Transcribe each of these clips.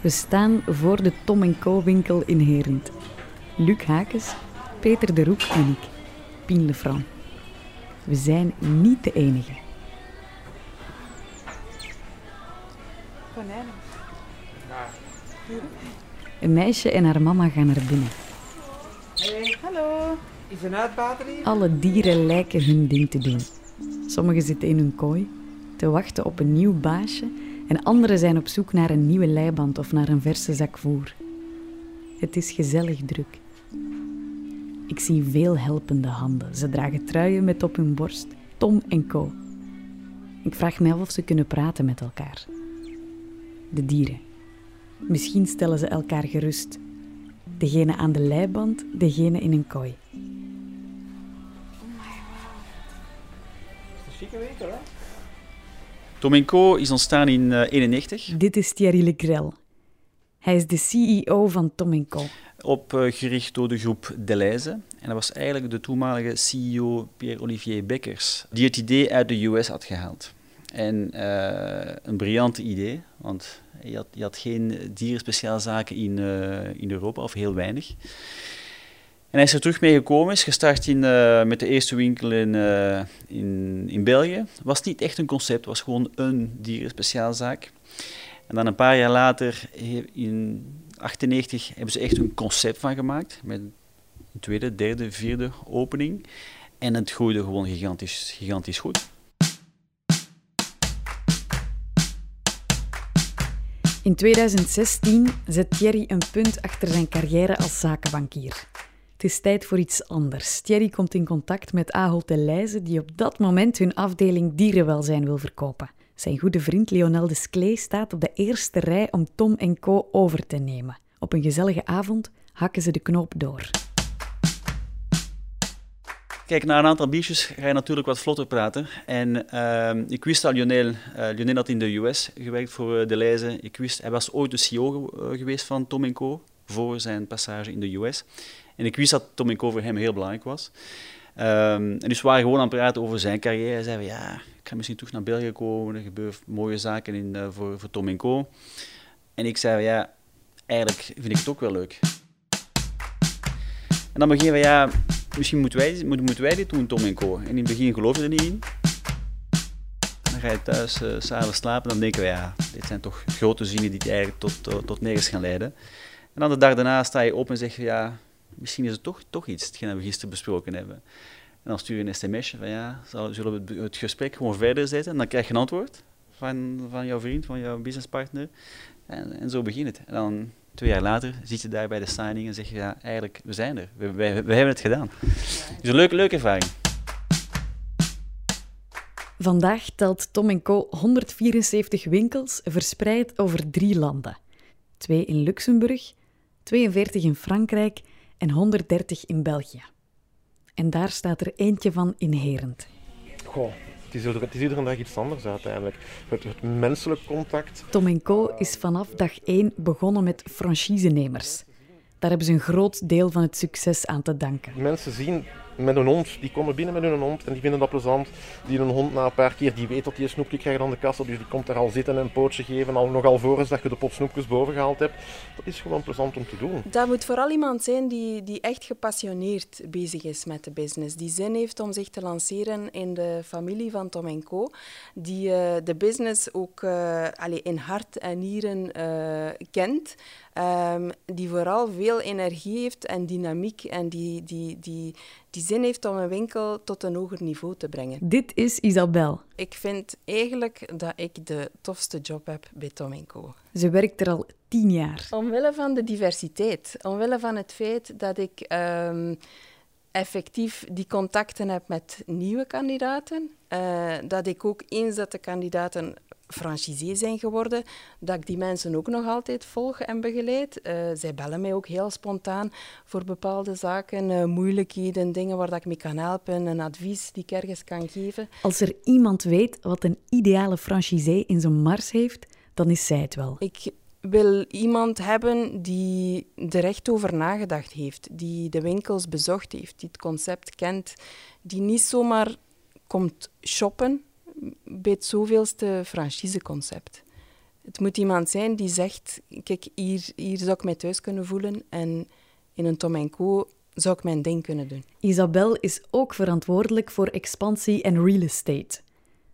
We staan voor de Tom Co winkel in Herent. Luc Hakes, Peter de Roek en ik, Pien Lefran. We zijn niet de enige. Konijnen. Een meisje en haar mama gaan naar binnen. Hey, hallo. Is een uitbater hier? Alle dieren lijken hun ding te doen. Sommigen zitten in hun kooi, te wachten op een nieuw baasje, en anderen zijn op zoek naar een nieuwe leiband of naar een verse zak voer. Het is gezellig druk. Ik zie veel helpende handen. Ze dragen truien met op hun borst Tom en Co. Ik vraag me af of ze kunnen praten met elkaar. De dieren. Misschien stellen ze elkaar gerust. Degene aan de leiband, degene in een kooi. Een chique winkel, hè? Tom Co is ontstaan in 1991 Dit is Thierry Legrel. Hij is de CEO van Tom Co. op eh, door de groep Deleuze. En dat was eigenlijk de toenmalige CEO Pierre-Olivier Bekkers, die het idee uit de US had gehaald. En eh, een briljant idee, want je had, je had geen dierenspeciaalzaken in, eh, in Europa, of heel weinig. En hij is er terug mee gekomen, is gestart in, eh, met de eerste winkel in, eh, in, in België. Was niet echt een concept, was gewoon een dierenspeciaalzaak. En dan een paar jaar later, in 98, hebben ze echt een concept van gemaakt. Met een tweede, derde, vierde opening. En het groeide gewoon gigantisch, gigantisch goed. In 2016 zet Thierry een punt achter zijn carrière als zakenbankier. Het is tijd voor iets anders. Thierry komt in contact met Ahold de Leijze, die op dat moment hun afdeling dierenwelzijn wil verkopen. Zijn goede vriend Lionel de Sklee staat op de eerste rij om Tom Co. over te nemen. Op een gezellige avond hakken ze de knoop door. Kijk, na een aantal biertjes ga je natuurlijk wat vlotter praten. En ehm, ik wist al, Lionel, eh, Lionel had in de US gewerkt voor uh, Deleuze. Ik wist, hij was ooit de CEO eh, geweest van Tom Co. voor zijn passage in de US. En ik wist dat Tom voor hem heel belangrijk was. Ehm, en dus we waren gewoon aan het praten over zijn carrière. Hij zei van, ja, ik ga misschien terug naar België komen. Er gebeuren mooie zaken in, eh, voor, voor Tom Co. En ik zei ja, eigenlijk vind ik het ook wel leuk. En dan beginnen we, ja, misschien moeten wij, moeten, moeten wij dit doen, Tom en Co. En in het begin geloofde je er niet in. Dan ga je thuis uh, s'avonds slapen dan denken we, ja, dit zijn toch grote zinnen die eigenlijk tot, tot, tot nergens gaan leiden. En dan de dag daarna sta je op en zeg je, ja, misschien is het toch, toch iets, hetgeen we gisteren besproken hebben. En dan stuur je een sms'je van, ja, zullen we het, gesprek gewoon verder zetten? En dan krijg je een antwoord van, van jouw vriend, van jouw businesspartner. En, en zo begint het. En dan twee jaar later zit je daar bij de signing en zeg je, ja, eigenlijk, we zijn er. We, we hebben het gedaan. Dus een leuke, leuke ervaring. Vandaag telt Tom Co. 174 winkels verspreid over drie landen. Twee in Luxemburg, 42 in Frankrijk en 130 in België. En daar staat er eentje van in Herent. Goh, het is, het is iedere dag iets anders uiteindelijk. Het, het menselijk contact. Tom Co. is vanaf dag 1 begonnen met franchisenemers. Daar hebben ze een groot deel van het succes aan te danken. Mensen zien met een hond, die komen binnen met hun hond en die vinden dat plezant. Die een hond na een paar keer, die weet dat hij een snoepje krijgt aan de kassa, dus die komt er al zitten en een pootje geven, al, nog al voor eens dat je de pot snoepjes boven gehaald hebt. Dat is gewoon plezant om te doen. Dat moet vooral iemand zijn die, die echt gepassioneerd bezig is met de business. Die zin heeft om zich te lanceren in de familie van Tom Co. Die eh, de business ook allee, in hart en nieren eh, kent. Ehm, die vooral veel energie heeft en dynamiek. En die, die, die, die zin heeft om een winkel tot een hoger niveau te brengen. Dit is Isabel. Ik vind eigenlijk dat ik de tofste job heb bij Tom Co. Ze werkt er al tien jaar. Omwille van de diversiteit, omwille van het feit dat ik ehm, effectief die contacten heb met nieuwe kandidaten, eh, dat ik ook eens dat de kandidaten franchisé zijn geworden, dat ik die mensen ook nog altijd volg en begeleid. Eh, zij bellen mij ook heel spontaan voor bepaalde zaken, eh, moeilijkheden, dingen waar dat ik mee kan helpen, een advies die ik ergens kan geven. Als er iemand weet wat een ideale franchisee in zijn mars heeft, dan is zij het wel. Ik wil iemand hebben die er echt over nagedacht heeft, die de winkels bezocht heeft, die het concept kent, die niet zomaar komt shoppen bij het zoveelste franchiseconcept. Het moet iemand zijn die zegt, kijk, hier, hier zou ik mij thuis kunnen voelen en in een Tom Co zou ik mijn ding kunnen doen. Isabel is ook verantwoordelijk voor expansie en real estate.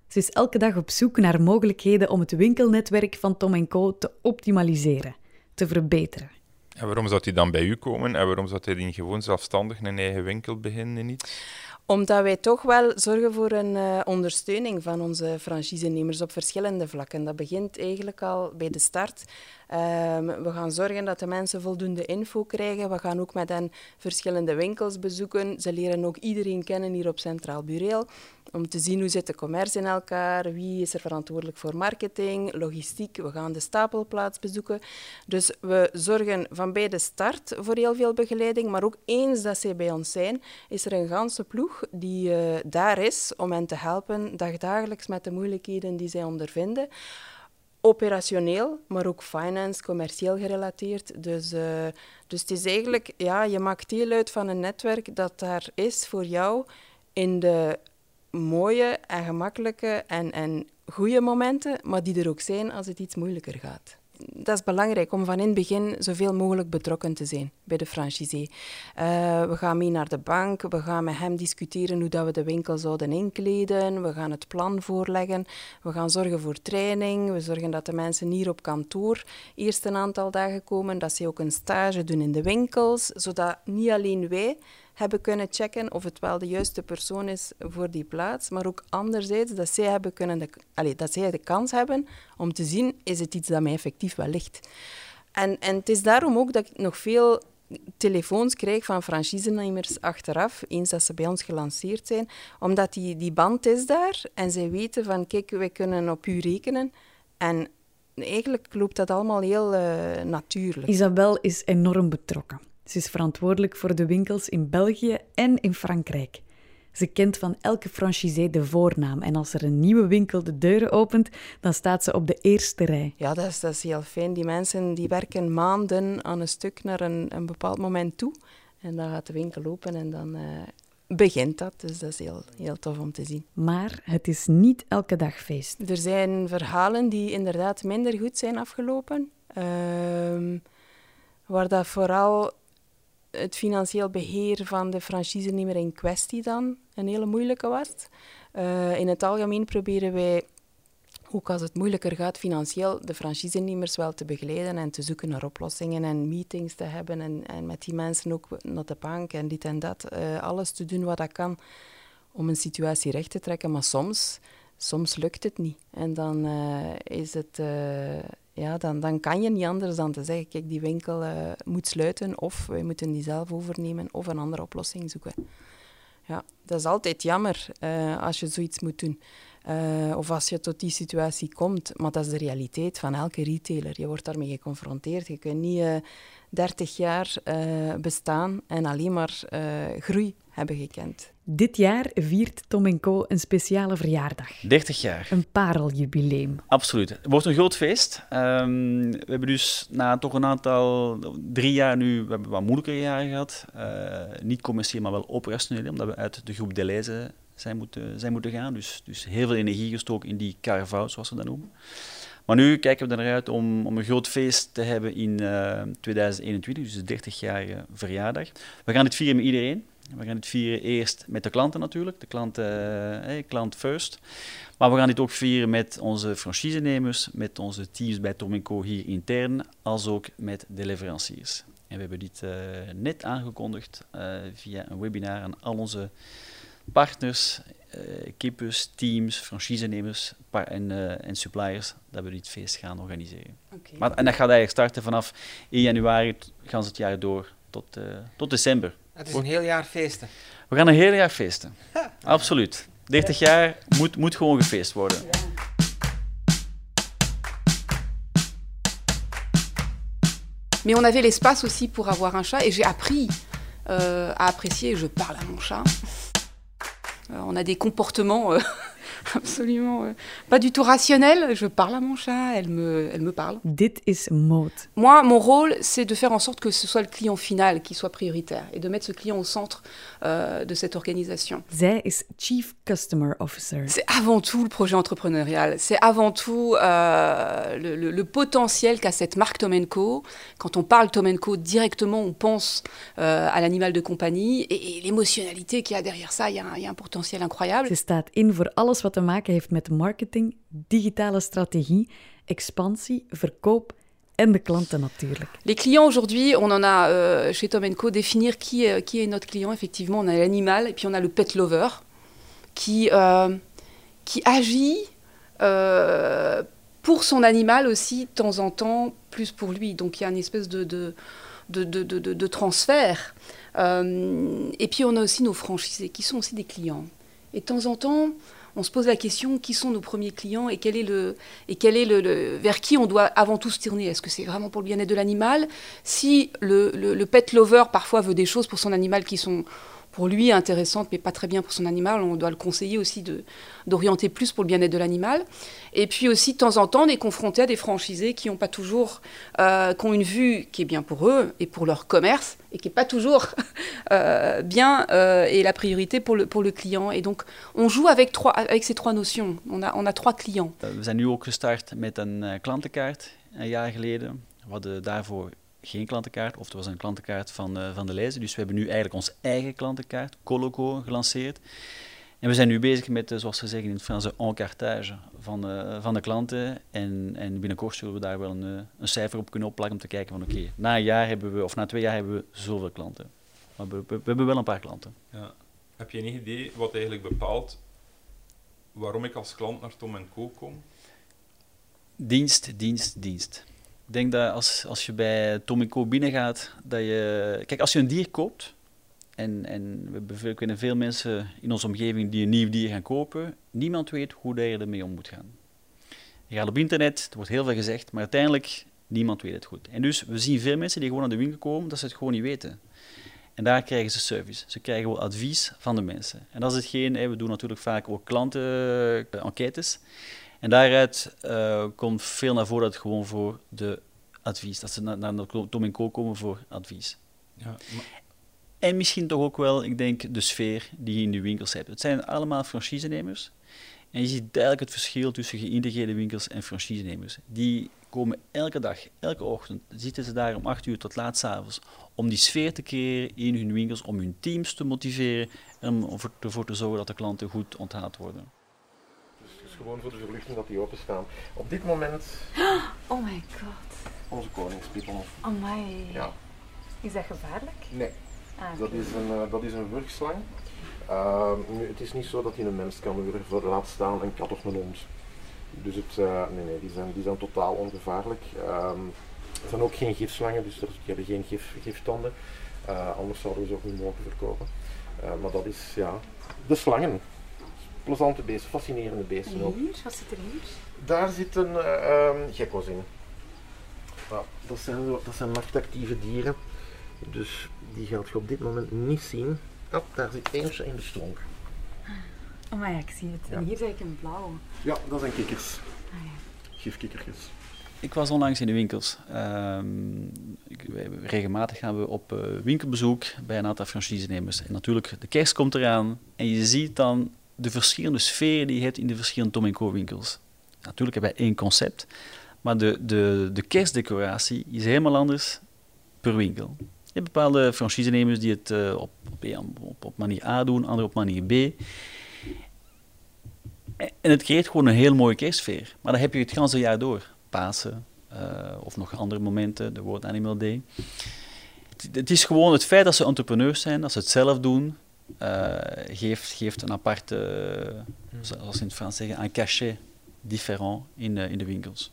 Ze is elke dag op zoek naar mogelijkheden om het winkelnetwerk van Tom Co te optimaliseren, te verbeteren. En waarom zou hij dan bij u komen en waarom zou hij in gewoon zelfstandig een eigen winkel beginnen? Niet? Omdat wij toch wel zorgen voor een uh, ondersteuning van onze franchisenemers op verschillende vlakken. Dat begint eigenlijk al bij de start. Um, we gaan zorgen dat de mensen voldoende info krijgen. We gaan ook met hen verschillende winkels bezoeken. Ze leren ook iedereen kennen hier op Centraal Bureel. Om te zien hoe zit de commerce in elkaar, wie is er verantwoordelijk voor marketing, logistiek. We gaan de stapelplaats bezoeken. Dus we zorgen van bij de start voor heel veel begeleiding. Maar ook eens dat ze bij ons zijn, is er een ganse ploeg die uh, daar is om hen te helpen dagdagelijks met de moeilijkheden die zij ondervinden operationeel, maar ook finance, commercieel gerelateerd. Dus, uh, dus het is eigenlijk, ja, je maakt deel uit van een netwerk dat daar is voor jou in de mooie en gemakkelijke en, en goede momenten, maar die er ook zijn als het iets moeilijker gaat dat is belangrijk om van in het begin zoveel mogelijk betrokken te zijn bij de franchisee. Uh, we gaan mee naar de bank, we gaan met hem discussiëren hoe dat we de winkel zouden inkleden, we gaan het plan voorleggen, we gaan zorgen voor training, we zorgen dat de mensen hier op kantoor eerst een aantal dagen komen, dat ze ook een stage doen in de winkels, zodat niet alleen wij hebben kunnen checken of het wel de juiste persoon is voor die plaats, maar ook anderzijds dat zij, hebben kunnen de, dat zij de kans hebben om te zien, is het iets dat mij effectief wel ligt. En, en het is daarom ook dat ik nog veel telefoons krijg van franchisenemers achteraf, eens dat ze bij ons gelanceerd zijn, omdat die, die band is daar en zij weten van, kijk, wij kunnen op u rekenen. En eigenlijk loopt dat allemaal heel uh, natuurlijk. Isabel is enorm betrokken. Ze is verantwoordelijk voor de winkels in België en in Frankrijk. Ze kent van elke franchisé de voornaam en als er een nieuwe winkel de deuren opent, dan staat ze op de eerste rij. Ja, dat is, dat is heel fijn. Die mensen die werken maanden aan een stuk naar een, een bepaald moment toe. En dan gaat de winkel open en dan uh, begint dat. Dus dat is heel, heel tof om te zien. Maar het is niet elke dag feest. Er zijn verhalen die inderdaad minder goed zijn afgelopen. Uh, waar dat vooral het financieel beheer van de franchisenemer in kwestie dan een hele moeilijke was. Uh, in het algemeen proberen wij, ook als het moeilijker gaat financieel, de franchisenemers wel te begeleiden en te zoeken naar oplossingen en meetings te hebben en, en met die mensen ook naar de bank en dit en dat. Uh, alles te doen wat dat kan om een situatie recht te trekken. Maar soms, soms lukt het niet. En dan uh, is het ja, dan, dan kan je niet anders dan te zeggen, kijk, die winkel uh, moet sluiten of wij moeten die zelf overnemen of een andere oplossing zoeken. Ja, dat is altijd jammer uh, als je zoiets moet doen. Uh, of als je tot die situatie komt. Maar dat is de realiteit van elke retailer. Je wordt daarmee geconfronteerd. Je kunt niet 30 jaar bestaan en alleen maar groei hebben gekend. Dit jaar viert Tom Co een speciale verjaardag. 30 jaar. Een pareljubileum. Absoluut. Het wordt een groot feest. Um, we hebben dus na toch een aantal, drie jaar nu, we hebben wat moeilijkere jaren gehad. Uh, niet commercieel, maar wel operationeel, omdat we uit de groep Deleuze zijn moeten, zijn moeten gaan. Dus, dus heel veel energie gestoken in die carve zoals we dat noemen. Maar nu kijken we eruit om, om een groot feest te hebben in uh, 2021, dus de 30-jarige verjaardag. We gaan dit vieren met iedereen. We gaan het vieren eerst met de klanten natuurlijk, de klanten, eh, klant first. Maar we gaan dit ook vieren met onze franchisenemers, met onze teams bij Tominco hier intern, als ook met de leveranciers. En we hebben dit uh, net aangekondigd uh, via een webinar aan al onze partners, uh, kippers, teams, franchisenemers en, en, suppliers, dat we dit feest gaan organiseren. Okay. Maar, en dat gaat eigenlijk starten vanaf 1 januari, gaan ze het jaar door tot, tot december. Het is een heel jaar feesten. We gaan een heel jaar feesten. Absoluut. 30 jaar moet, moet gewoon gefeest worden. Mais on avait l'espace aussi pour avoir un chat et j'ai appris euh, à apprécier, je parle à mon chat. Euh, on a des comportements euh, absolument euh, pas du tout rationnelle. Je parle à mon chat, elle me, elle me parle. Dit is Maud. Moi, mon rôle, c'est de faire en sorte que ce soit le client final qui soit prioritaire et de mettre ce client au centre euh, de cette organisation. Zij is Chief Customer Officer. C'est avant tout le projet entrepreneurial, c'est avant tout euh, le, le- le potentiel qu'a cette marque Tom Co. Quand on parle Tom Co, directement, on pense euh, à l'animal de compagnie et, et l'émotionnalité qu'il y a derrière ça, il y a un, il y a un potentiel incroyable. Ze staat in voor alles wat te maken heeft marketing, digitale strategie, expansie, verkoop en de klanten natuurlijk. Les clients aujourd'hui, on en a euh, chez Tom Co définir qui est, qui est notre client. Effectivement, on a l'animal et puis on a le pet lover qui, euh, qui agit euh, pour son animal aussi de temps en temps, plus pour lui. Donc il y a une espèce de, de, de, de, de- transfert. Euh, et puis on a aussi nos franchisés qui sont aussi des clients. Et de temps en temps, on se pose la question qui sont nos premiers clients et quel est le, vers qui on doit avant tout se tourner? Est-ce que c'est vraiment pour le bien-être de l'animal? Si le pet lover parfois veut des choses pour son animal qui sont pour lui intéressantes mais pas très bien pour son animal, on doit le conseiller aussi d'orienter plus pour le bien-être de l'animal. Et puis aussi de temps en temps, on est confronté à des franchisés qui ont pas toujours, euh, qui ont une vue qui est bien pour eux et pour leur commerce et qui est pas toujours euh, bien euh, et la priorité pour le, pour le client. Et donc on joue avec, trois, avec ces trois notions. On a, on a trois clients. We zijn nu ook gestart met een eh, klantenkaart een jaar geleden. We hadden daarvoor geen klantenkaart, of er was een klantenkaart van, eh, van de lijzen. Dus we hebben nu eigenlijk onze eigen klantenkaart, Coloco, gelanceerd. En we zijn nu bezig met, eh, zoals ze zeggen in het Frans, een encartage van, eh, van de klanten. En, en binnenkort zullen we daar wel een, een cijfer op kunnen opplakken om te kijken van oké, na een jaar hebben we, of na twee jaar hebben we zoveel klanten. Maar we, we- we hebben wel een paar klanten. Ja. Heb je enig idee wat eigenlijk bepaalt waarom ik als klant naar Tom Co kom? Dienst, dienst, dienst. Ik denk dat als, als je bij Tom Co binnengaat, dat je... Kijk, als je een dier koopt, en, en we kennen veel mensen in onze omgeving die een nieuw dier gaan kopen, niemand weet hoe je ermee om moet gaan. Je gaat op internet, er wordt heel veel gezegd, maar uiteindelijk, niemand weet het goed. En dus, we zien veel mensen die gewoon naar de winkel komen, dat ze het gewoon niet weten. En daar krijgen ze service. Ze krijgen wel advies van de mensen. En dat is hetgeen, we doen natuurlijk vaak ook klanten-enquêtes. En daaruit eh, komt veel naar voren dat het gewoon voor de advies, dat ze naar, naar de Tom Co komen voor advies. Ja, En misschien toch ook wel, ik denk, de sfeer die je in de winkels hebt. Het zijn allemaal franchisenemers. En je ziet duidelijk het verschil tussen geïntegreerde winkels en franchisenemers. Die komen elke dag, elke ochtend, zitten ze daar om 8 uur tot laat 's avonds om die sfeer te creëren in hun winkels, om hun teams te motiveren en om ervoor- ervoor te zorgen dat de klanten goed onthaald worden. Gewoon voor de verluchting dat die openstaan. Op dit moment Oh my god. onze koningspiepel. Amai. Ja. Is dat gevaarlijk? Nee, Ah, dat is een, eh, dat is een wurgslang. Ehm, nu, het is niet zo dat hij een mens kan wurgen, laat staan een kat of een hond. Dus het, eh, nee, nee, die zijn, die zijn totaal ongevaarlijk. Ehm, het zijn ook geen gifslangen, dus er- die hebben geen gif, giftanden. Eh, anders zouden we ze ook niet mogen verkopen. Maar dat is, ja, de slangen. Plezante beesten, fascinerende beesten ook. hier? Wat zit er hier? Daar zitten eh, ehm, gekko's in. Ja, dat, zijn zo, dat zijn nachtactieve dieren. Dus die gaat je op dit moment niet zien. Oh, daar zit eentje in de stronk. Oh my, ik zie het. Ja. En hier zie ik een blauwe. Ja, dat zijn kikkers. Ah, ja. Gifkikkertjes. Ik was onlangs in de winkels. Ehm, ik, wij- regelmatig gaan we op eh, winkelbezoek bij een aantal franchisenemers. En natuurlijk, de kerst komt eraan en je ziet dan de verschillende sferen die je hebt in de verschillende Tom Co winkels. Natuurlijk hebben wij één concept, maar de, de, de kerstdecoratie is helemaal anders per winkel. Je hebt bepaalde franchisenemers die het eh, op, op, manier A doen, anderen op manier B. En het creëert gewoon een heel mooie kerstsfeer. Maar dan heb je het ganse jaar door. Pasen eh, of nog andere momenten, de World Animal Day. Het, het is gewoon het feit dat ze entrepreneurs zijn, dat ze het zelf doen, eh, geeft, geeft een aparte, eh, zoals in het Frans zeggen, een cachet différent in, de- in de winkels.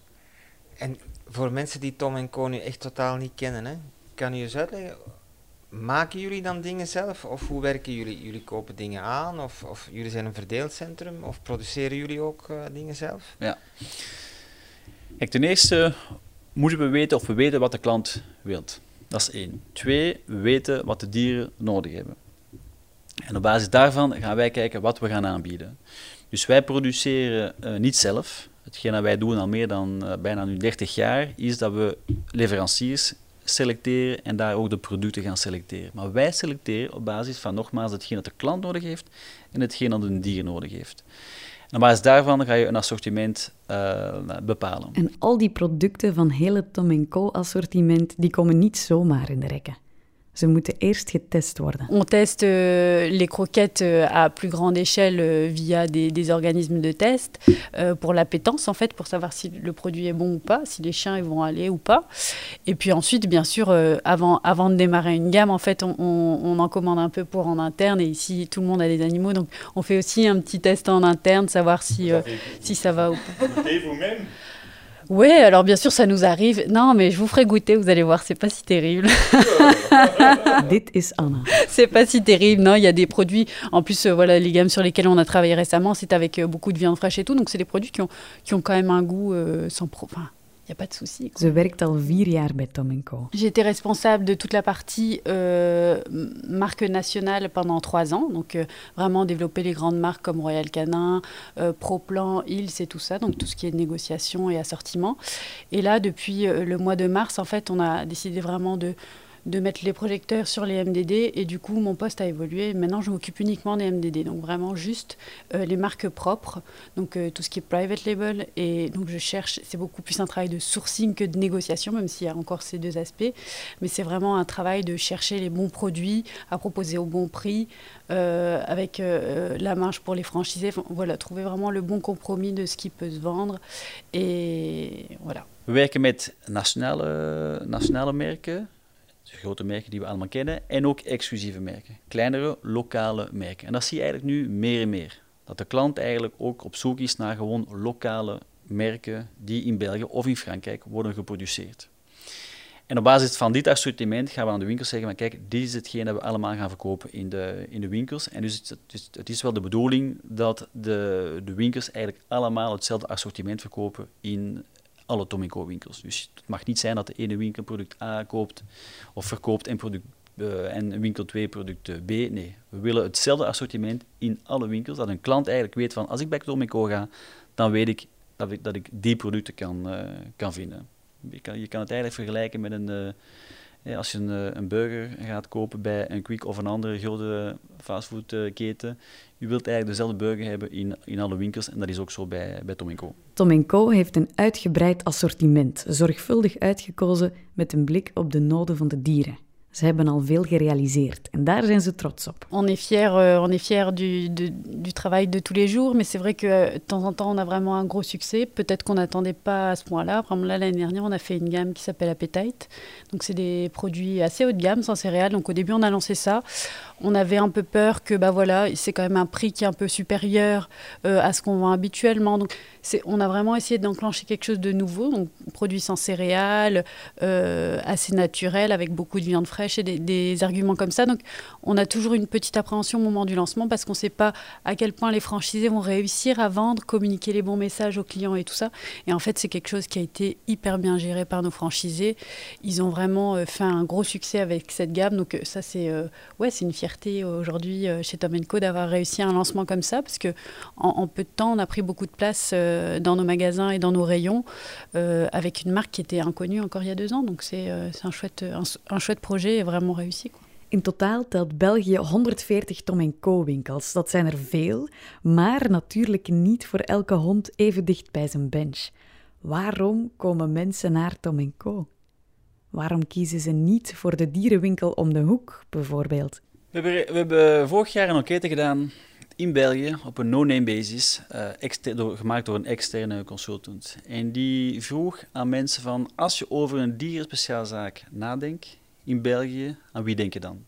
En voor mensen die Tom en Co nu echt totaal niet kennen, hè, kan u eens uitleggen, maken jullie dan dingen zelf? Of hoe werken jullie? Jullie kopen dingen aan? Of, of jullie zijn een verdeelcentrum? Of produceren jullie ook eh, dingen zelf? Kijk, ten eerste moeten we weten of we weten wat de klant wil. Dat is één. Twee, we weten wat de dieren nodig hebben. En op basis daarvan gaan wij kijken wat we gaan aanbieden. Dus wij produceren uh, niet zelf. Hetgeen dat wij doen al meer dan uh, bijna nu 30 jaar, is dat we leveranciers selecteren en daar ook de producten gaan selecteren. Maar wij selecteren op basis van nogmaals hetgeen dat de klant nodig heeft en hetgeen dat een dier nodig heeft. En op basis daarvan ga je een assortiment uh, bepalen. En al die producten van hele Tom Co assortiment, die komen niet zomaar in de rekken. Ze moeten eerst getest worden. On teste euh, les croquettes euh, à plus grande échelle euh, via des, des, organismes de test pour l'appétence, en fait, pour savoir si le produit est bon ou pas, si les chiens ils vont aller ou pas. Et puis ensuite, bien sûr, avant, avant de démarrer une gamme, en fait, on, on, on, en commande un peu pour en interne. Et ici, tout le monde a des animaux, donc on fait aussi un petit test en interne, savoir si, si ça va ou pas. vous-même? Oui, alors bien sûr, ça nous arrive. Non, mais je vous ferai goûter, vous allez voir, c'est pas si terrible. C'est pas si terrible, non, il y a des produits. En plus, euh, voilà, les gammes sur lesquelles on a travaillé récemment, c'est avec euh, beaucoup de viande fraîche et tout. Donc, c'est des produits qui ont, qui ont quand même un goût euh, sans pro. Enfin, n'y a pas de souci. Ze werkt al vier jaar bij Tom Co. J'étais responsable de toute la partie euh, marque nationale pendant trois ans. Donc, euh, vraiment développer les grandes marques comme Royal Canin, euh, Proplan, Hills et tout ça. Donc, tout ce qui est négociation et assortiment. Et là, depuis le mois de mars, en fait, on a décidé vraiment de de mettre les projecteurs sur les MDD et du coup mon poste a évolué. Maintenant je m'occupe uniquement des MDD, donc vraiment juste euh, les marques propres, donc euh, tout ce qui est private label et donc je cherche, c'est beaucoup plus un travail de sourcing que de négociation, même s'il y a encore ces deux aspects, mais c'est vraiment un travail de chercher les bons produits à proposer au bon prix euh, avec la marge pour les franchisés. Voilà, trouver vraiment le bon compromis de ce qui peut se vendre et voilà. We werken met nationale, nationale grote merken die we allemaal kennen, en ook exclusieve merken. Kleinere, lokale merken. En dat zie je eigenlijk nu meer en meer. Dat de klant eigenlijk ook op zoek is naar gewoon lokale merken die in België of in Frankrijk worden geproduceerd. En op basis van dit assortiment gaan we aan de winkels zeggen, maar kijk, dit is hetgeen dat we allemaal gaan verkopen in de, in de winkels. En dus het, is, het is wel de bedoeling dat de, de winkels eigenlijk allemaal hetzelfde assortiment verkopen in alle Tomico winkels. Dus het mag niet zijn dat de ene winkel product A koopt of verkoopt en, product, uh, en winkel 2 product B. Nee, we willen hetzelfde assortiment in alle winkels. Dat een klant eigenlijk weet van als ik bij Tomico ga, dan weet ik dat ik, dat ik die producten kan, uh, kan vinden. Je kan, je kan het eigenlijk vergelijken met een... als je een, een, burger gaat kopen bij een Quick of een andere grote fastfoodketen, je wilt eigenlijk dezelfde burger hebben in, in alle winkels en dat is ook zo bij, bij Tom Co. Tom Co heeft een uitgebreid assortiment, zorgvuldig uitgekozen met een blik op de noden van de dieren. Ze en daar zijn ze trots op. On est fier, euh, on est fier du, travail de tous les jours, mais c'est vrai que euh, de temps en temps on a vraiment un gros succès. Peut-être qu'on n'attendait pas à ce point-là. Par l'année dernière on a fait une gamme qui s'appelle Appetite. Donc c'est des produits assez haut de gamme sans céréales. Donc au début on a lancé ça. On avait un peu peur que bah voilà c'est quand même un prix qui est un peu supérieur euh, à ce qu'on vend habituellement. Donc on a vraiment essayé d'enclencher quelque chose de nouveau, donc produit sans céréales, euh, assez naturel, avec beaucoup de viande fraîche des, arguments comme ça. Donc on a toujours une petite appréhension au moment du lancement parce qu'on ne sait pas à quel point les franchisés vont réussir à vendre, communiquer les bons messages aux clients et tout ça. Et en fait, c'est quelque chose qui a été hyper bien géré par nos franchisés. Ils ont vraiment euh, fait un gros succès avec cette gamme. Donc ça, c'est euh, ouais, c'est une fierté aujourd'hui euh, chez Tom Co d'avoir réussi un lancement comme ça parce que en, peu de temps, on a pris beaucoup de place euh, dans nos magasins et dans nos rayons euh, avec une marque qui était inconnue encore il y a deux ans. Donc c'est euh, un, chouette, un chouette projet vraiment réussi. Quoi. In totaal telt België 140 Tom Co winkels. Dat zijn er veel, maar natuurlijk niet voor elke hond even dicht bij zijn bench. Waarom komen mensen naar Tom Co? Waarom kiezen ze niet voor de dierenwinkel om de hoek, bijvoorbeeld? We hebben, we hebben vorig jaar een enquête gedaan in België op een no-name basis, uh, door, gemaakt door een externe consultant. En die vroeg aan mensen van, als je over een dierenspeciaalzaak nadenkt in België, aan wie denk je dan?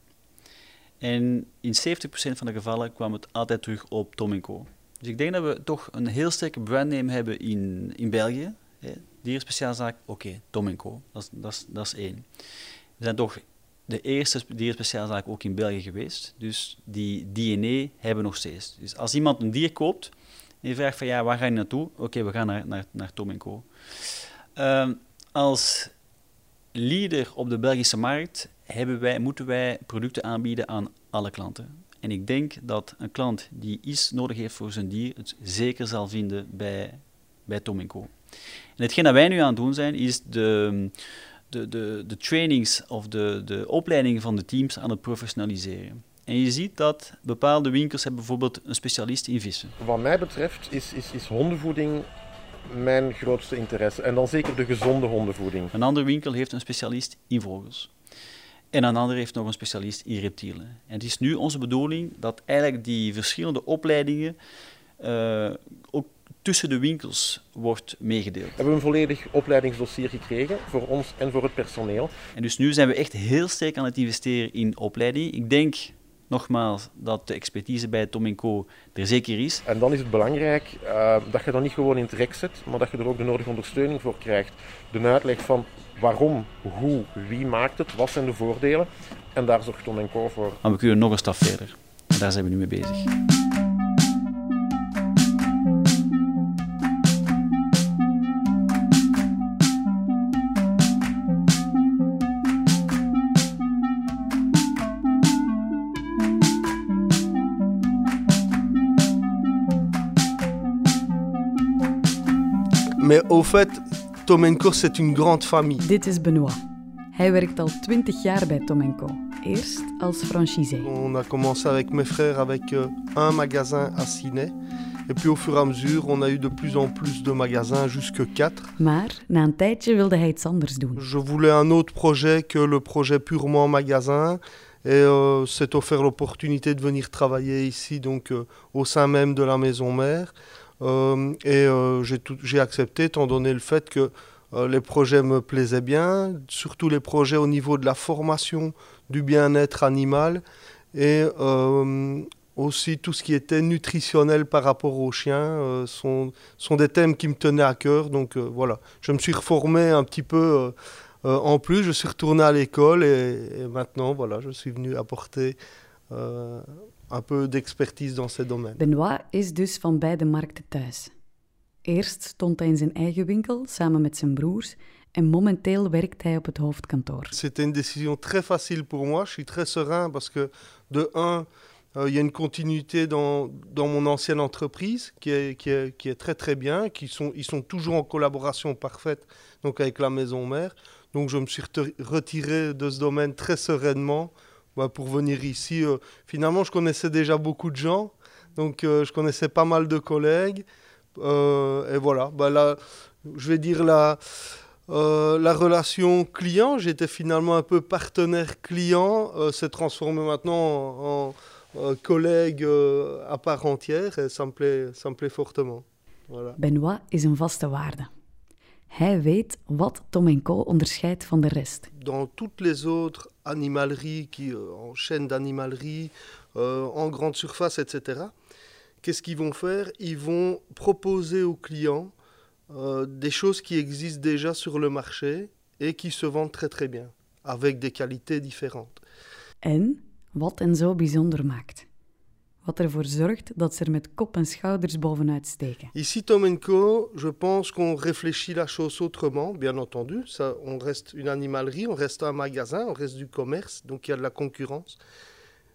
En in 70% van de gevallen kwam het altijd terug op Tom Co. Dus ik denk dat we toch een heel sterke brandname hebben in, in België. Dierenspeciaalzaak, oké, okay, Tom Co. Dat, dat, dat is één. We zijn toch de eerste dierspeciaalzaak ook in België geweest. Dus die DNA hebben nog steeds. Dus als iemand een dier koopt en je vraagt van ja, waar ga je naartoe? Oké, we gaan naar, naar, naar Tom Co. Um, als leader op de Belgische markt hebben wij, moeten wij producten aanbieden aan alle klanten. En ik denk dat een klant die iets nodig heeft voor zijn dier, het zeker zal vinden bij, bij Tom Co. En hetgeen dat wij nu aan het doen zijn, is de, de, de, de trainings of de, de opleidingen van de teams aan het professionaliseren. En je ziet dat bepaalde winkels hebben bijvoorbeeld een specialist in vissen. Wat mij betreft is, is, is hondenvoeding mijn grootste interesse. En dan zeker de gezonde hondenvoeding. Een andere winkel heeft een specialist in vogels. En een ander heeft nog een specialist in reptielen. En het is nu onze bedoeling dat eigenlijk die verschillende opleidingen uh, ook tussen de winkels wordt meegedeeld. We hebben een volledig opleidingsdossier gekregen voor ons en voor het personeel. En dus nu zijn we echt heel sterk aan het investeren in opleiding. Ik denk nogmaals dat de expertise bij Tom Co er zeker is. En dan is het belangrijk uh, dat je dat niet gewoon in het rek zet, maar dat je er ook de nodige ondersteuning voor krijgt. De uitleg van waarom, hoe, wie maakt het, wat zijn de voordelen. En daar zorgt Tom Co voor. Maar we kunnen nog een stap verder. En daar zijn we nu mee bezig. Mais au fait, Tom Co, c'est une grande famille. Dit is Benoît. Hij werkt al 20 jaar bij Tom Co. Eerst als franchisé. On a commencé avec mes frères avec euh, un magasin à Ciné. Et puis au fur et à mesure, on a eu de plus en plus de magasins, jusque quatre. Maar na een tijdje wilde hij iets anders doen. Je voulais un autre projet que le projet purement magasin. Et euh, c'est offert l'opportunité de venir travailler ici, donc euh, au sein même de la maison mère. Euh, et euh, j'ai accepté, étant donné le fait que euh, les projets me plaisaient bien, surtout les projets au niveau de la formation du bien-être animal et aussi tout ce qui était nutritionnel par rapport aux chiens sont, des thèmes qui me tenaient à cœur. Donc voilà, je me suis reformé un petit peu en plus, je suis retourné à l'école et, maintenant voilà, je suis venu apporter un peu d'expertise dans ces domaines. Benoît is dus van beide markten thuis. Eerst stond hij in zijn eigen winkel samen met zijn broers en momenteel werkt hij op het hoofdkantoor. C'était une décision très facile pour moi. Je suis très serein parce que de un, euh, il y a une continuité dans, dans mon ancienne entreprise qui est, qui est, qui est très très bien, qui sont, ils sont toujours en collaboration parfaite donc avec la maison mère. Donc je me suis retiré de ce domaine très sereinement bah, pour venir ici. Euh, finalement, je connaissais déjà beaucoup de gens, donc euh, je connaissais pas mal de collègues. Euh, et voilà, bah, là, je vais dire la, la relation client, j'étais finalement un peu partenaire client, s'est transformé maintenant en, collègue à part entière et ça me plaît, ça me plaît fortement. Voilà. Benoît is een vaste waarde. Hij weet wat Tom Co onderscheidt van de rest. Dans toutes les autres animaleries, qui, euh, en chaîne d'animalerie, euh, en grande surface, etc., qu'est-ce qu'ils vont faire? Ils vont proposer aux clients euh, des choses qui existent déjà sur le marché et qui se vendent très très bien, avec des qualités différentes. En wat en zo bijzonder maakt. Wat ervoor zorgt dat ze er met kop en schouders bovenuit steken. Ici, Tom Co, je pense qu'on réfléchit la chose autrement, bien entendu. On reste une animalerie, on reste un magasin, on reste du commerce, donc il y a de la concurrence.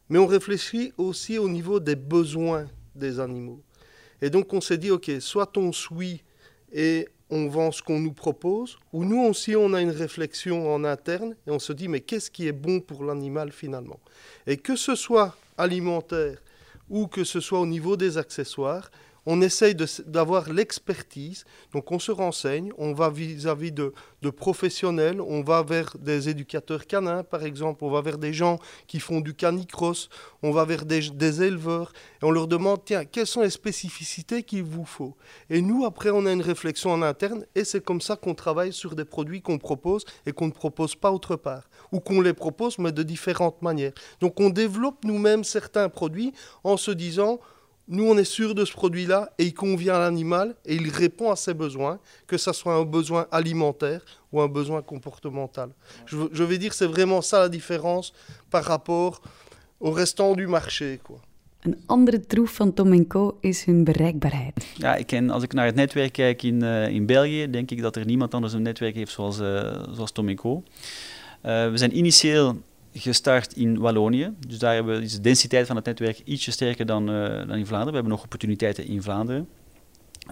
Mais on réfléchit aussi au niveau des besoins des animaux. Et donc on s'est dit, ok, soit on suit et on vend ce qu'on nous propose, ou nous aussi on a une réflexion en interne et on se dit, mais qu'est-ce qui est bon pour l'animal finalement? Et que ce soit alimentaire, ou que ce soit au niveau des accessoires, on essaye d'avoir l'expertise. Donc on se renseigne, on va vis-à-vis de, professionnels, on va vers des éducateurs canins par exemple, on va vers des gens qui font du canicross, on va vers des, des éleveurs. Et on leur demande, tiens, quelles sont les spécificités qu'il vous faut? Et nous, après, on a une réflexion en interne. Et c'est comme ça qu'on travaille sur des produits qu'on propose et qu'on ne propose pas autre part. Ou qu'on les propose mais de différentes manières. Donc on développe nous-mêmes certains produits en se disant, nous, on est sûr de ce produit-là et il convient à l'animal et il répond à ses besoins, que ce soit un besoin alimentaire ou un besoin comportemental. Je, je vais dire, c'est vraiment ça la différence par rapport au restant du marché. Quoi. Een andere troef van Tom Co is hun bereikbaarheid. Ja, ik ken, als ik naar het netwerk kijk in, uh, in België, denk ik dat er niemand anders een netwerk heeft zoals, uh, zoals Tom Co. Uh, we zijn initieel gestart in Wallonië. Dus daar hebben is de densiteit van het netwerk ietsje sterker dan, uh, dan in Vlaanderen. We hebben nog opportuniteiten in Vlaanderen.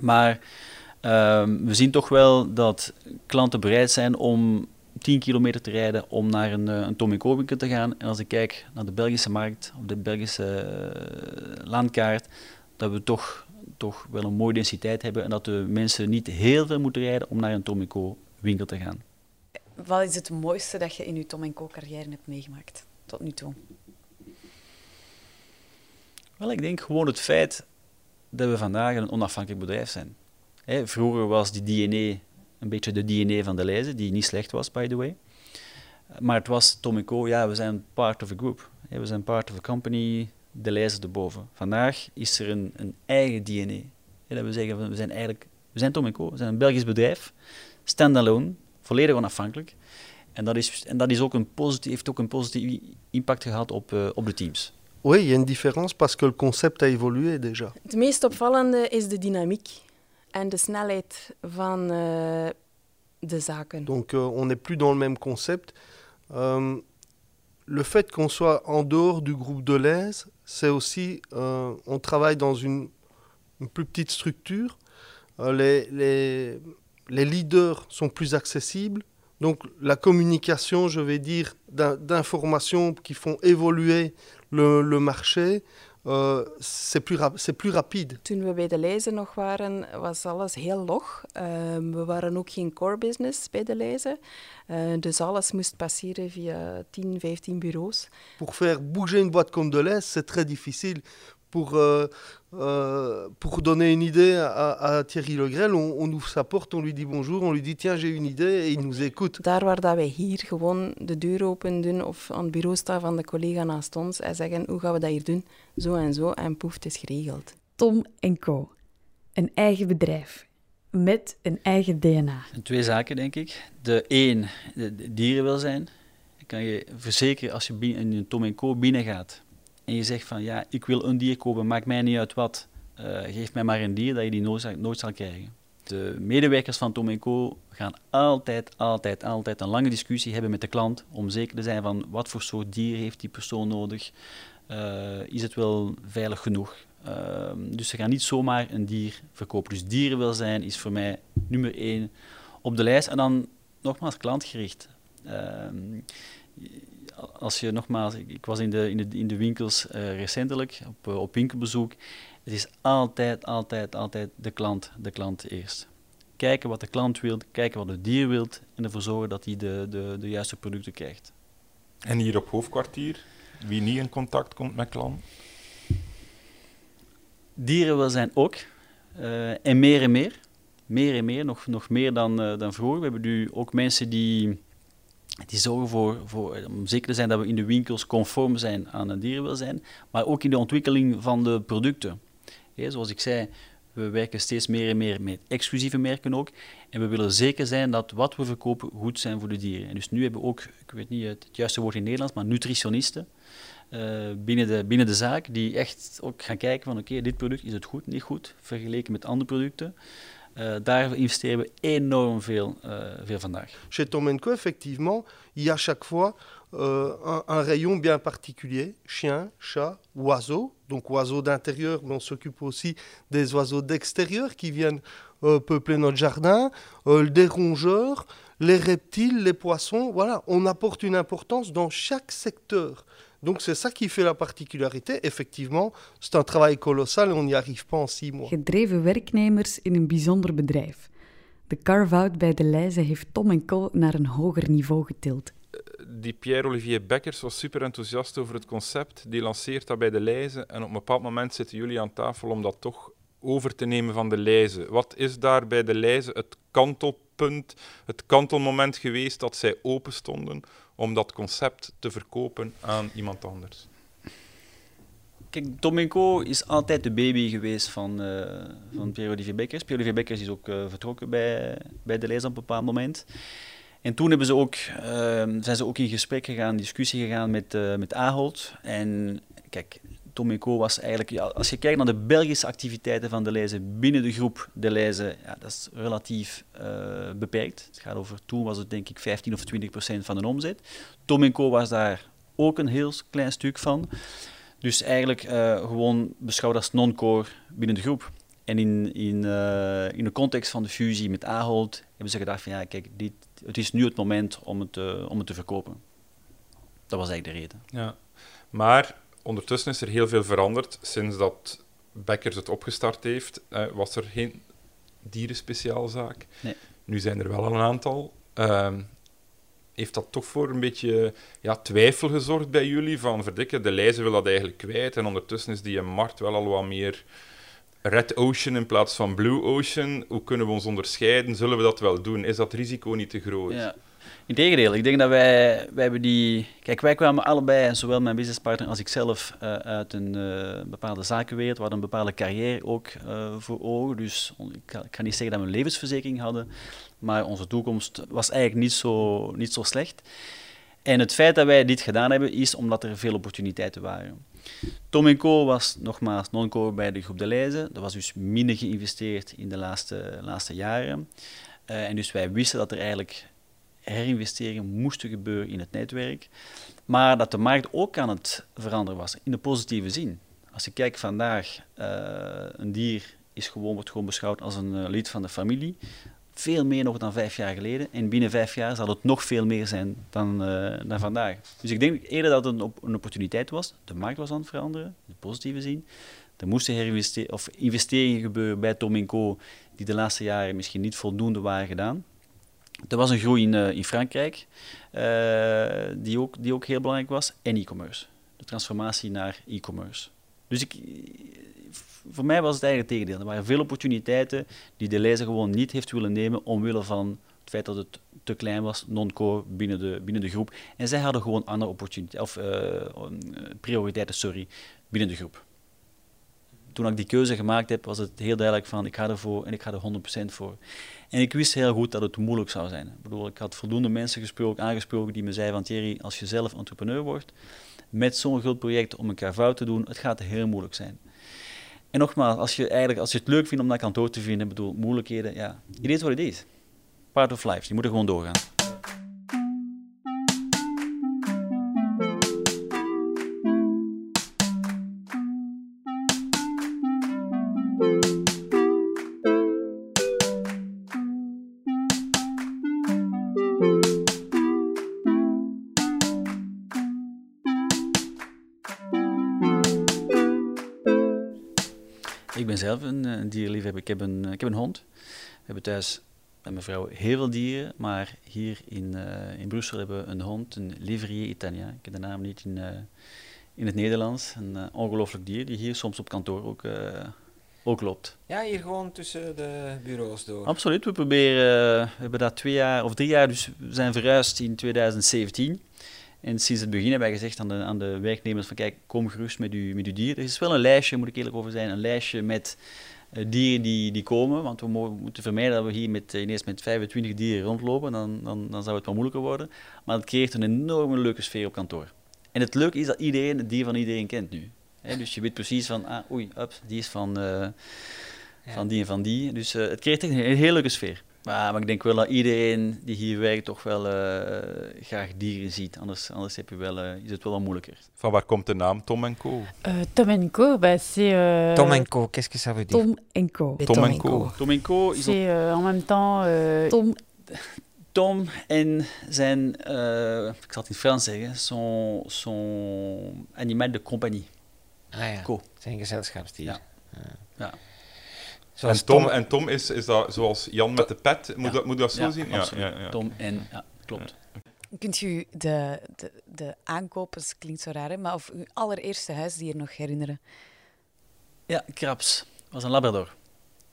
Maar ehm, we zien toch wel dat klanten bereid zijn om 10 kilometer te rijden om naar een, een Tom winkel te gaan. En als ik kijk naar de Belgische markt, of de Belgische landkaart, dat we toch, toch wel een mooie densiteit hebben en dat de mensen niet heel veel moeten rijden om naar een Tom winkel te gaan. Wat is het mooiste dat je in je Tom Co carrière hebt meegemaakt tot nu toe? Wel, ik denk gewoon het feit dat we vandaag een onafhankelijk bedrijf zijn. vroeger was die DNA een beetje de DNA van de lijzen, die niet slecht was, by the way. Maar het was Tom Co, ja, we zijn part of a group. we zijn part of a company, de lijzen erboven. Vandaag is er een, een eigen DNA. dat we zeggen, we zijn eigenlijk, we zijn Tom Co, we zijn een Belgisch bedrijf, standalone, volledig onafhankelijk. En dat, is, en dat is ook een positief, heeft ook een positieve impact gehad op, uh, op de teams. Oui, il y a une différence parce que le concept a évolué déjà. Het meest opvallende is de dynamiek en de snelheid van uh, de zaken. Donc uh, on n'est plus dans le même concept. Um, le fait qu'on soit en dehors du groupe de l'AISE, c'est aussi, euh, on travaille dans une, une plus petite structure. Euh, les, les, les leaders sont plus accessibles. Donc la communication, je vais dire, d'informations qui font évoluer le, le marché, uh, c'est plus, plus rapide. Toen we bij de Lezen nog waren, was alles heel log. Uh, we waren ook geen core business bij de Lezen. Uh, dus alles moest passeren via 10, 15 bureaus. Pour faire bouger une boîte comme de l'Est, c'est très difficile. Pour, euh, euh, pour donner une idée à, à Thierry Legrel, on, on, ouvre sa porte, on lui dit bonjour, on lui dit tiens j'ai une idée et il nous écoute. Daar waar dat wij hier gewoon de deur open doen of aan het bureau staan van de collega naast ons en zeggen hoe gaan we dat hier doen, zo en zo en poef, het is geregeld. Tom Co. Een eigen bedrijf met een eigen DNA. Twee zaken denk ik. De één, de dierenwelzijn. Ik kan je verzekeren als je in een Tom Co binnengaat en je zegt van ja, ik wil een dier kopen, maakt mij niet uit wat, uh, geef mij maar een dier dat je die nooit, nooit zal krijgen. De medewerkers van Tom Co gaan altijd, altijd, altijd een lange discussie hebben met de klant om zeker te zijn van wat voor soort dier heeft die persoon nodig, uh, is het wel veilig genoeg. Uh, dus ze gaan niet zomaar een dier verkopen. Dus dierenwelzijn is voor mij nummer één op de lijst. En dan nogmaals klantgericht. Ehm, als je nogmaals, ik was in de, in de, in de winkels uh, recentelijk op, uh, op winkelbezoek. Het is altijd, altijd, altijd de klant, de klant eerst. Kijken wat de klant wil, kijken wat het dier wil en ervoor zorgen dat hij de, de, de juiste producten krijgt. En hier op hoofdkwartier, wie niet in contact komt met klanten? Dierenwelzijn ook. Uh, en meer en meer. Meer en meer, nog, nog meer dan, dan vroeger. We hebben nu ook mensen die die zorgen voor, voor, om zeker te zijn dat we in de winkels conform zijn aan het dierenwelzijn, maar ook in de ontwikkeling van de producten. zoals ik zei, we werken steeds meer en meer met exclusieve merken ook. En we willen zeker zijn dat wat we verkopen goed zijn voor de dieren. En dus nu hebben we ook, ik weet niet het juiste woord in het Nederlands, maar nutritionisten uh, binnen, de, binnen de zaak, die echt ook gaan kijken van oké, dit product is het goed, niet goed, vergeleken met andere producten. Uh, daar investeren vandaag. Chez Tom Co, effectivement, il y a chaque fois euh, un, rayon bien particulier, chien, chat, oiseaux. Donc oiseaux d'intérieur, mais on s'occupe aussi des oiseaux d'extérieur qui viennent euh, peupler notre jardin, euh, des rongeurs, les reptiles, les poissons. Voilà, on apporte une importance dans chaque secteur. Donc c'est ça qui fait la particularité. Effectivement, c'est un travail colossal et on n'y arrive pas en six mois. Gedreven werknemers in een bijzonder bedrijf. De carve-out bij de Leize heeft Tom Co naar een hoger niveau getild. Die Pierre-Olivier Bekkers was super enthousiast over het concept. Die lanceert dat bij de Leize. En op een bepaald moment zitten jullie aan tafel om dat toch over te nemen van de Leize. Wat is daar bij de Leize het kantelpunt, het kantelmoment geweest dat zij open stonden om dat concept te verkopen aan iemand anders? Kijk, Domingo is altijd de baby geweest van, uh, van Pierre-Olivier Bekkers. Pierre-Olivier Bekkers is ook uh, vertrokken bij, bij de lezer op een bepaald moment. En toen hebben ze ook, uh, zijn ze ook in gesprek gegaan, discussie gegaan met, met Ahold. En kijk, Tom Co was eigenlijk, ja, als je kijkt naar de Belgische activiteiten van de Lezen binnen de groep de Lezen, ja, dat is relatief uh, beperkt. Het gaat over, toen was het denk ik 15 of 20 procent van de omzet. Tom Co was daar ook een heel klein stuk van. Dus eigenlijk uh, gewoon beschouwd als non-core binnen de groep. En in, in, uh, in de context van de fusie met Ahold hebben ze gedacht van ja, kijk, dit, het is nu het moment om het, om het te verkopen. Dat was eigenlijk de reden. Ja. Maar ondertussen is er heel veel veranderd. Sinds dat Beckers het opgestart heeft, uh, was er geen dierenspeciaalzaak. Nee. Nu zijn er wel een aantal. Uh, heeft dat toch voor een beetje ja, twijfel gezorgd bij jullie? Van verdikken, de lijzen wil dat eigenlijk kwijt. En ondertussen is die markt wel al wat meer Red Ocean in plaats van Blue Ocean. Hoe kunnen we ons onderscheiden? Zullen we dat wel doen? Is dat risico niet te groot? Ja. Integendeel, ik denk dat wij, wij hebben die... Kijk, wij kwamen allebei, zowel mijn businesspartner als ik zelf, uh, uit een uh, bepaalde zakenwereld. We hadden een bepaalde carrière ook uh, voor ogen. Dus ik kan, niet zeggen dat we een levensverzekering hadden, maar onze toekomst was eigenlijk niet zo, niet zo slecht. En het feit dat wij dit gedaan hebben, is omdat er veel opportuniteiten waren. Tom Co was nogmaals non-core bij de groep De Leize. Er was dus minder geïnvesteerd in de laatste, laatste jaren. en dus wij wisten dat er eigenlijk herinvesteringen moesten gebeuren in het netwerk. Maar dat de markt ook aan het veranderen was, in de positieve zin. Als je kijkt vandaag, uh, een dier is gewoon, wordt gewoon beschouwd als een uh, lid van de familie. Veel meer nog dan vijf jaar geleden. En binnen vijf jaar zal het nog veel meer zijn dan, uh, dan vandaag. Dus ik denk eerder dat het een, op, een opportuniteit was. De markt was aan het veranderen, in de positieve zin. Er moesten of investeringen gebeuren bij Tom Co. die de laatste jaren misschien niet voldoende waren gedaan. Er was een groei in, uh, in Frankrijk, uh, die, ook, die ook heel belangrijk was, en e-commerce. De transformatie naar e-commerce. Dus ik, voor mij was het eigenlijk het tegendeel. Er waren veel opportuniteiten die de lezer gewoon niet heeft willen nemen omwille van het feit dat het te klein was, non-core binnen de, binnen de groep. En zij hadden gewoon andere opportuniteiten, of uh, prioriteiten, sorry, binnen de groep. Toen ik die keuze gemaakt heb, was het heel duidelijk van ik ga ervoor en ik ga er 100% voor. En ik wist heel goed dat het moeilijk zou zijn. Ik bedoel, ik had voldoende mensen gesproken, aangesproken die me zeiden van Thierry, als je zelf entrepreneur wordt, met zo'n groot project om een carve te doen, het gaat heel moeilijk zijn. En nogmaals, als je, eigenlijk, als je het leuk vindt om naar kantoor te vinden, bedoel, moeilijkheden, ja, je weet wat het is. Part of life, die moeten gewoon doorgaan. Ik heb een, ik heb een hond. We hebben thuis met mijn vrouw heel veel dieren, maar hier in, uh, in Brussel hebben we een hond, een Livrier Italien. Ik heb de naam niet in, uh, in het Nederlands. Een uh, ongelooflijk dier die hier soms op kantoor ook, ook loopt. Ja, hier gewoon tussen de bureaus door. Absoluut. We proberen, we hebben dat twee jaar of drie jaar, dus we zijn verhuisd in 2017. En sinds het begin hebben wij gezegd aan de, aan de werknemers van kijk, kom gerust met uw, met uw dier. Er is wel een lijstje, moet ik eerlijk over zijn, een lijstje met dieren die, die komen. Want we moeten vermijden dat we hier met, ineens met 25 dieren rondlopen, dan, dan, dan zou het wat moeilijker worden. Maar het creëert een enorme leuke sfeer op kantoor. En het leuke is dat iedereen het dier van iedereen kent nu. He, dus je weet precies van, ah, oei, ups, die is van, uh, ja. van die en van die. Dus uh, het creëert echt een, een hele leuke sfeer. Maar, maar, ik denk wel dat iedereen die hier werkt toch wel uh, graag dieren ziet. Anders, anders heb je wel, uh, is het wel wat moeilijker. Van waar komt de naam Tom Co uh, Tom Co, bah, c'est... Tom Co, qu'est-ce que ça veut dire Tom Co. Tom Co. Tom Co. C'est euh, en même temps... Tom. Tom en zijn, ik zal het in Frans zeggen, son, son animal de compagnie. Ah ja, Co. zijn gezelschapsdier. Ja. ja. En Tom, en Tom is, is dat zoals Jan met de pet, moet, ja. dat, moet dat zo ja, zien? Ja, ja, ja, Tom en, ja, klopt. Kunt u de, de, de aankopers, klinkt zo raar, hè, maar of uw allereerste huisdier nog herinneren? Ja, Krabs. was een labrador.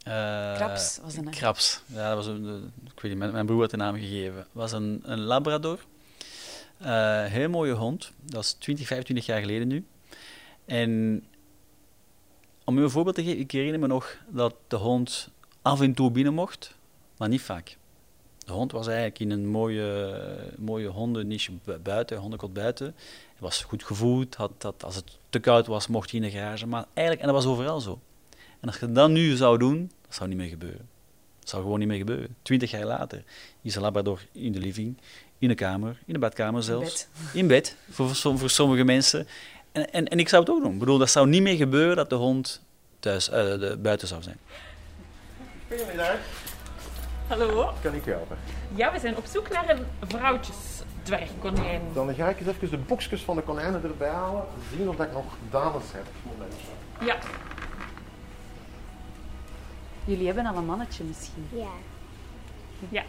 Uh, Krabs was een... Krabs, ja, dat was een, ik weet niet, mijn, mijn broer had de naam gegeven. was een, een labrador. Uh, heel mooie hond. Dat is 20, 25 jaar geleden nu. En om u een voorbeeld te geven, ik herinner me nog dat de hond af en toe binnen mocht, maar niet vaak. De hond was eigenlijk in een mooie, mooie hondenniche buiten, hondenkot buiten. Hij was goed gevoed, had, had, als het te koud was, mocht hij in de garage. Maar eigenlijk, en dat was overal zo. En als je dat nu zou doen, dat zou niet meer gebeuren. Dat zou gewoon niet meer gebeuren. Twintig jaar later is een Labrador in de living, in de kamer, in de badkamer zelfs. In bed, voor, voor, sommige mensen. En, en, en, ik zou het ook doen. Ik bedoel, dat zou niet meer gebeuren dat de hond thuis, uh, de, buiten zou zijn. Goedemiddag. Hallo. Kan ik helpen? Ja, we zijn op zoek naar een vrouwtjesdwergkonijn. Dan ga ik eens even de boekjes van de konijnen erbij halen. Zien of ik nog dames heb. Momentje. Ja. Jullie hebben al een mannetje misschien? Ja. Ja.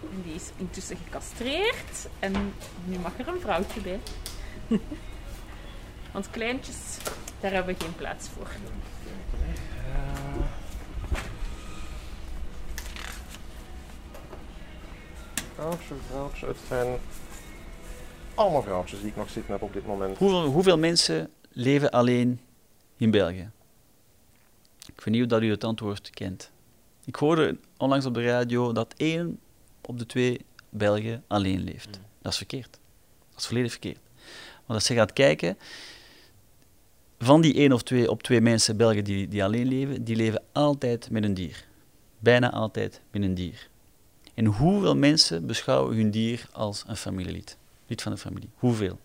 En die is intussen gecastreerd. En nu mag er een vrouwtje bij. Want kleintjes, daar hebben we geen plaats voor. Vrouwtje, vrouwtje. Het zijn allemaal vrouwtjes die ik nog zitten heb op dit moment. Hoeveel, hoeveel mensen leven alleen in België? Ik weet niet of u het antwoord kent. Ik hoorde onlangs op de radio dat één op de twee Belgen alleen leeft. Mm. Dat is verkeerd. Dat is volledig verkeerd. Want als je gaat kijken, van die één of twee op twee mensen, Belgen die, die alleen leven, die leven altijd met een dier. Bijna altijd met een dier. En hoeveel mensen beschouwen hun dier als een familielid? Lid van de familie. Hoeveel?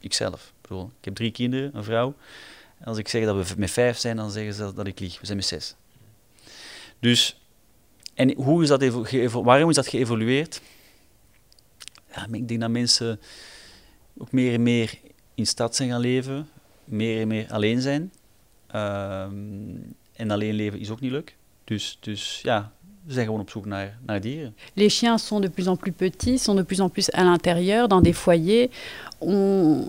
Ikzelf. Ik, bedoel, ik heb drie kinderen, een vrouw. Als ik zeg dat we met vijf zijn, dan zeggen ze dat ik lieg. We zijn met zes. Dus, en hoe is dat waarom is dat geëvolueerd? Ja, ik denk dat mensen ook meer en meer in stad zijn gaan leven, is. Dus. Les chiens sont de plus en plus petits, sont de plus en plus à l'intérieur, dans des foyers. On,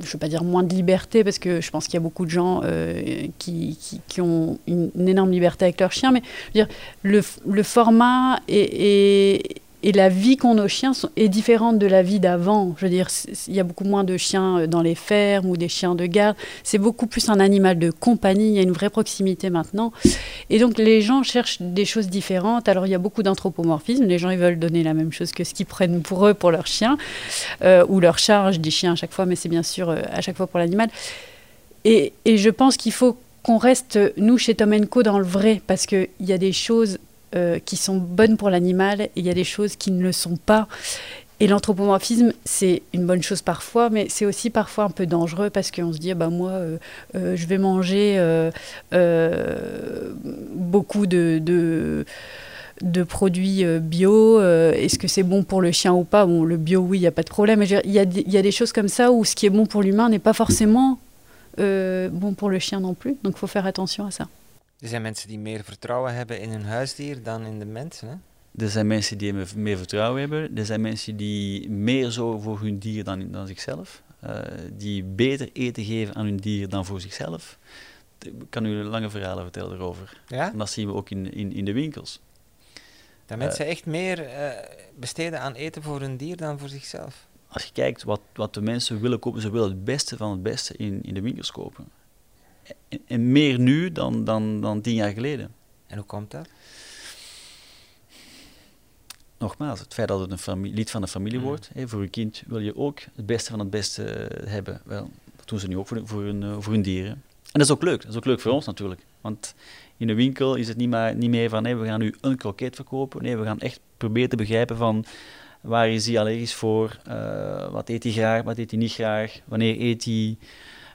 je ne veux pas dire moins de liberté, parce que je pense qu'il y a beaucoup de gens euh, qui, qui, ont une, énorme liberté avec leurs chiens, mais le, le format est et la vie qu'ont nos chiens est différente de la vie d'avant. Je veux dire, il y a beaucoup moins de chiens euh, dans les fermes ou des chiens de garde. C'est beaucoup plus un animal de compagnie. Il y a une vraie proximité maintenant. Et donc, les gens cherchent des choses différentes. Alors, il y a beaucoup d'anthropomorphisme. Les gens, ils veulent donner la même chose que ce qu'ils prennent pour eux, pour leur chien, euh, ou leur chat. Je dis chien à chaque fois, mais c'est bien sûr euh, à chaque fois pour l'animal. Et, et je pense qu'il faut qu'on reste, nous, chez Tom Co, dans le vrai, parce qu'il y a des choses euh, qui sont bonnes pour l'animal et il y a des choses qui ne le sont pas. Et l'anthropomorphisme, c'est une bonne chose parfois, mais c'est aussi parfois un peu dangereux parce qu'on se dit, bah moi, euh, euh, je vais manger beaucoup de, produits bio. Est-ce que c'est bon pour le chien ou pas? Le bio, oui, il n'y a pas de problème. Il y a des choses comme ça où ce qui est bon pour l'humain n'est pas forcément bon pour le chien non plus. Donc il faut faire attention à ça. Er zijn mensen die meer vertrouwen hebben in hun huisdier dan in de mensen. Hè? Er zijn mensen die meer vertrouwen hebben. Er zijn mensen die meer zorgen voor hun dier dan, dan zichzelf. Uh, die beter eten geven aan hun dier dan voor zichzelf. Ik kan u lange verhalen vertellen erover. Ja? En dat zien we ook in, in, in de winkels. Dat mensen uh, echt meer uh, besteden aan eten voor hun dier dan voor zichzelf. Als je kijkt wat, wat de mensen willen kopen, ze willen het beste van het beste in, in de winkels kopen en meer nu dan, dan, dan tien jaar geleden. En hoe komt dat? Nogmaals, het feit dat het een familie, lid van de familie mm. wordt. Hè, voor je kind wil je ook het beste van het beste eh, hebben. Wel, dat doen ze nu ook voor, voor, hun, eh, voor hun dieren. En dat is ook leuk. Dat is ook leuk voor ons natuurlijk. Want in de winkel is het niet, maar, niet meer van nee, we gaan nu een kroket verkopen. Nee, we gaan echt proberen te begrijpen van waar is hij allergisch voor, uh, wat eet hij graag, wat eet hij niet graag, wanneer eet hij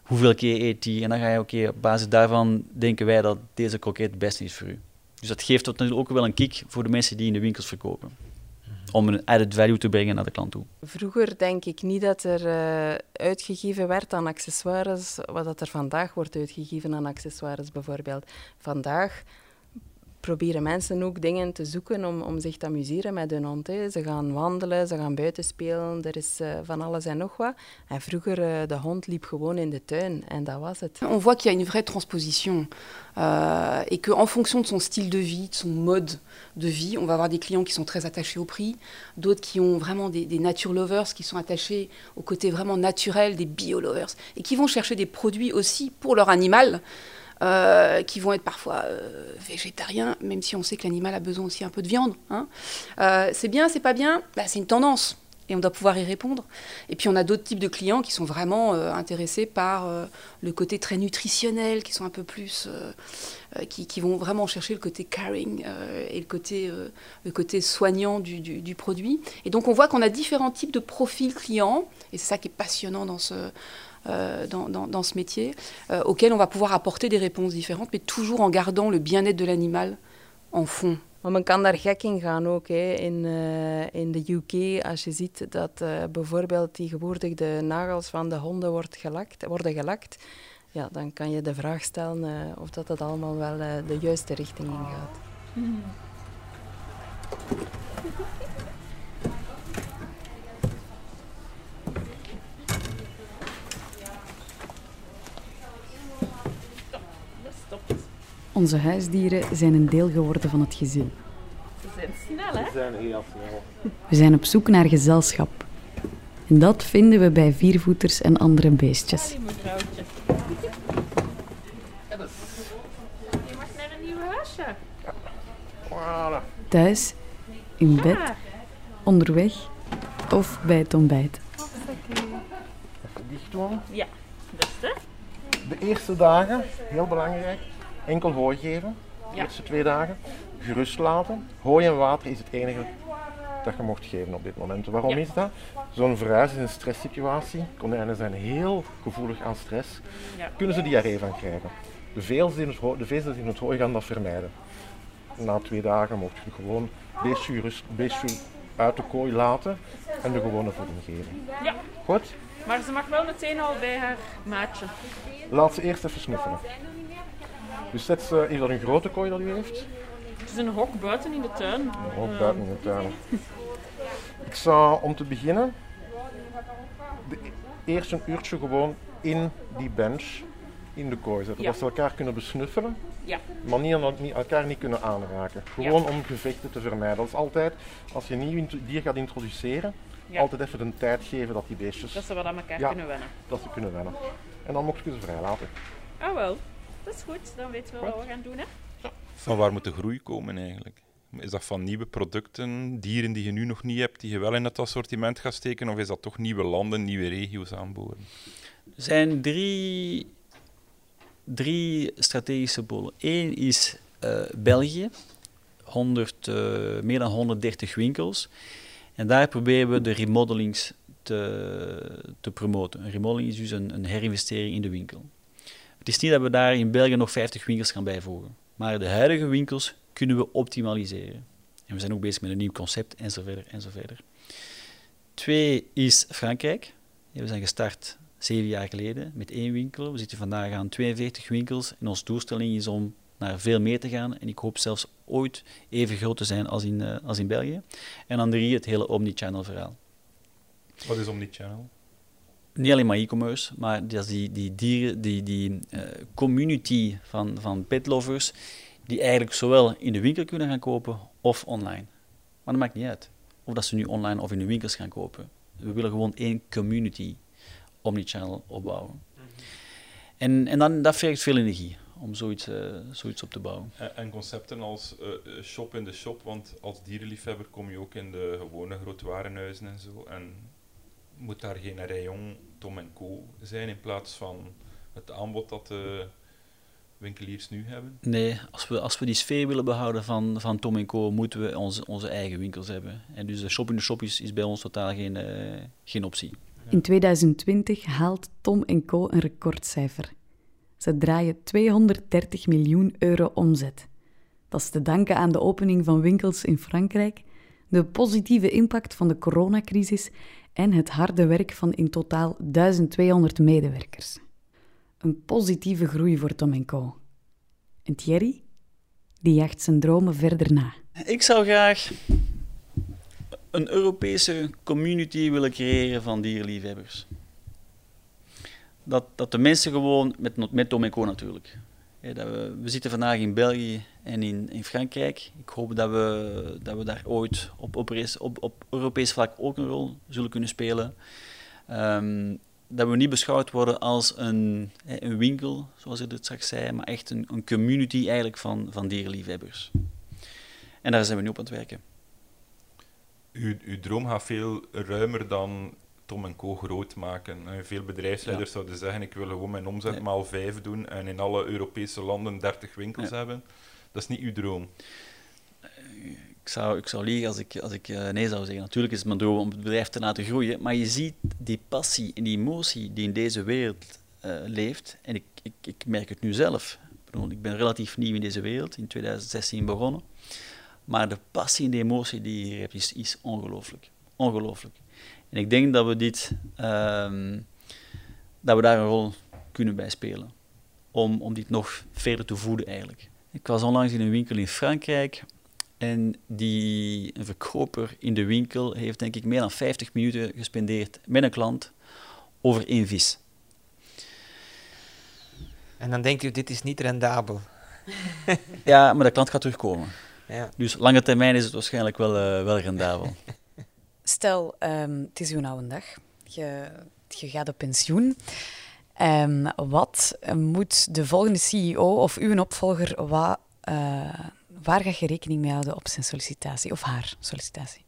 hoeveel keer eet hij. En dan ga je, oké, op basis daarvan denken wij dat deze kroket het beste is voor u. Dus dat geeft natuurlijk ook wel een kick voor de mensen die in de winkels verkopen. Mhm. Om een added value te brengen naar de klant toe. Vroeger denk ik niet dat er uh, uitgegeven werd aan accessoires, wat dat er vandaag wordt uitgegeven aan accessoires bijvoorbeeld. Vandaag proberen mensen ook dingen te zoeken om, om zich te amuseren met hun hond. Hè. Ze gaan wandelen, ze gaan buiten spelen, er is uh, van alles en nog wat. En vroeger, uh, de hond liep gewoon in de tuin en dat was het. On voit qu'il y a une vraie transposition euh, et qu'en fonction de son style de vie, de son mode de vie, on va avoir des clients qui sont très attachés au prix, d'autres qui ont vraiment des, des nature lovers, qui sont attachés au côté vraiment naturel, des bio lovers, et qui vont chercher des produits aussi pour leur animal. Euh, qui vont être parfois euh, végétariens, même si on sait que l'animal a besoin aussi un peu de viande. Hein. Euh, c'est bien, c'est pas bien, bah, c'est une tendance. Et on doit pouvoir y répondre. Et puis on a d'autres types de clients qui sont vraiment euh, intéressés par euh, le côté très nutritionnel, qui sont un peu plus, euh, qui, vont vraiment chercher le côté caring et le côté, le côté soignant du, du- du produit. Et donc on voit qu'on a différents types de profils clients, et c'est ça qui est passionnant dans ce, dans, dans- ce métier, auxquels on va pouvoir apporter des réponses différentes, mais toujours en gardant le bien-être de l'animal en fond. Maar men kan daar gek in gaan ook. Hè. In, eh, in de UK, als je ziet dat eh, bijvoorbeeld tegenwoordig de nagels van de honden wordt gelakt, worden gelakt, ja, dan kan je de vraag stellen eh, of dat, dat allemaal wel de juiste richting in gaat. Onze huisdieren zijn een deel geworden van het gezin. Ze zijn snel, hè? zijn heel snel. We zijn op zoek naar gezelschap. En dat vinden we bij viervoeters en andere beestjes. Mevrouwtje. Je mag naar een nieuw huisje. Voilà. Thuis, in bed, onderweg of bij het ontbijt. Even dicht doen. Ja, beste. De eerste dagen, heel belangrijk, enkel hooi geven. De eerste twee dagen. Gerust laten. Hooi en water is het enige dat je mocht geven op dit moment. Waarom Ja. is dat? Zo'n verhuis is een stresssituatie. Konijnen zijn heel gevoelig aan stress. Ja. Kunnen ze diarree van krijgen. De vezels in het, ho- de vezels in het hooi gaan dat vermijden. Na twee dagen mocht je gewoon beestje, gerust, beestje uit de kooi laten en de gewone voeding geven. Ja. Goed? Maar ze mag wel meteen al bij haar maatje. Laat ze eerst even snuffelen. Dus zet ze, is dat een grote kooi dat u heeft? Het is een hok buiten in de tuin. Ook Eh, buiten in de tuin. Ik zou om te beginnen de, eerst een uurtje gewoon in die bench in de kooi zetten. Ja. Dat ze elkaar kunnen besnuffelen, Ja. maar niet, niet, elkaar niet kunnen aanraken. Gewoon om gevechten te vermijden. Dat is altijd, als je een nieuw dier gaat introduceren, altijd even de tijd geven dat die beestjes Dat ze wat aan elkaar kunnen wennen. dat ze kunnen wennen. En dan mocht je ze vrij laten. Ah wel, dat is goed. Dan weten we wat we gaan doen, hè? Van waar moet de groei komen eigenlijk? Is dat van nieuwe producten, dieren die je nu nog niet hebt, die je wel in het assortiment gaat steken? Of is dat toch nieuwe landen, nieuwe regio's aanboren? Er zijn drie, drie strategische polen. Eén is eh, België, 100, eh, meer dan 130 winkels. En daar proberen we de remodelings te, te promoten. Een remodeling is dus een, een herinvestering in de winkel. Het is niet dat we daar in België nog 50 winkels gaan bijvoegen. Maar de huidige winkels kunnen we optimaliseren. En we zijn ook bezig met een nieuw concept en zo verder verder. Twee is Frankrijk. We zijn gestart zeven jaar geleden met één winkel. We zitten vandaag aan 42 winkels. En onze doelstelling is om naar veel meer te gaan. En ik hoop zelfs ooit even groot te zijn als in, eh, als in België. En dan drie, het hele omnichannel verhaal. Wat is Omnichannel? Niet alleen maar e-commerce, maar dat is die, die dieren, die, die eh, community van, van petlovers, die eigenlijk zowel in de winkel kunnen gaan kopen of online. Maar dat maakt niet uit. Of dat ze nu online of in de winkels gaan kopen. We willen gewoon één community omnichannel opbouwen. En, en dan, dat vergt veel energie om zoiets, eh, zoiets op te bouwen. En, en concepten als eh, eh, shop in de shop, want als dierenliefhebber kom je ook in de gewone grote warenhuizen en zo. En moet daar geen rayon Tom Co zijn in plaats van het aanbod dat de winkeliers nu hebben? Nee, als we, als we die sfeer willen behouden van, van Tom Co, moeten we onze, onze eigen winkels hebben. En dus de shop in de shop is, is bij ons totaal geen, eh, geen optie. In 2020 haalt Tom Co een recordcijfer. Ze draaien 230 miljoen euro omzet. Dat is te danken aan de opening van winkels in Frankrijk, de positieve impact van de coronacrisis en het harde werk van in totaal 1200 medewerkers. Een positieve groei voor Tom Co. En Thierry? Die jaagt zijn dromen verder na. Ik zou graag een Europese community willen creëren van dierenliefhebbers. Dat, dat de mensen gewoon, met, met Tom Co natuurlijk. Dat we, we zitten vandaag in België en in, in Frankrijk. Ik hoop dat we, dat we daar ooit op, op, op, op Europees vlak ook een rol zullen kunnen spelen. Ehm, dat we niet beschouwd worden als een, een winkel, zoals ik het straks zei, maar echt een, een community eigenlijk van, van dierenliefhebbers. En daar zijn we nu op aan het werken. uw, uw droom gaat veel ruimer dan Tom Co groot maken. En veel bedrijfsleiders zouden zeggen, ik wil gewoon mijn omzet Nee. maal vijf doen en in alle Europese landen 30 winkels hebben. Dat is niet uw droom. Ik zou, ik zou liegen als ik, als ik eh, nee zou zeggen. Natuurlijk is het mijn droom om het bedrijf te laten groeien, maar je ziet die passie en die emotie die in deze wereld eh, leeft. En ik, ik, ik merk het nu zelf. Ik, ben relatief nieuw in deze wereld, in 2016 begonnen. Maar de passie en de emotie die je hier hebt, is, is ongelooflijk. Ongelooflijk. En ik denk dat we dit, ehm, dat we daar een rol kunnen bij spelen. Om, om dit nog verder te voeden eigenlijk. Ik was onlangs in een winkel in Frankrijk en die een verkoper in de winkel heeft denk ik meer dan 50 minuten gespendeerd met een klant over één vis. En dan denkt u, dit is niet rendabel. Ja, maar de klant gaat terugkomen. Ja. Dus lange termijn is het waarschijnlijk wel, eh, wel rendabel. Stel, ehm, het is uw oude dag. Je, je gaat op pensioen. Ehm, wat moet de volgende CEO of uw opvolger, eh, waar ga je rekening mee houden op zijn sollicitatie of haar sollicitatie?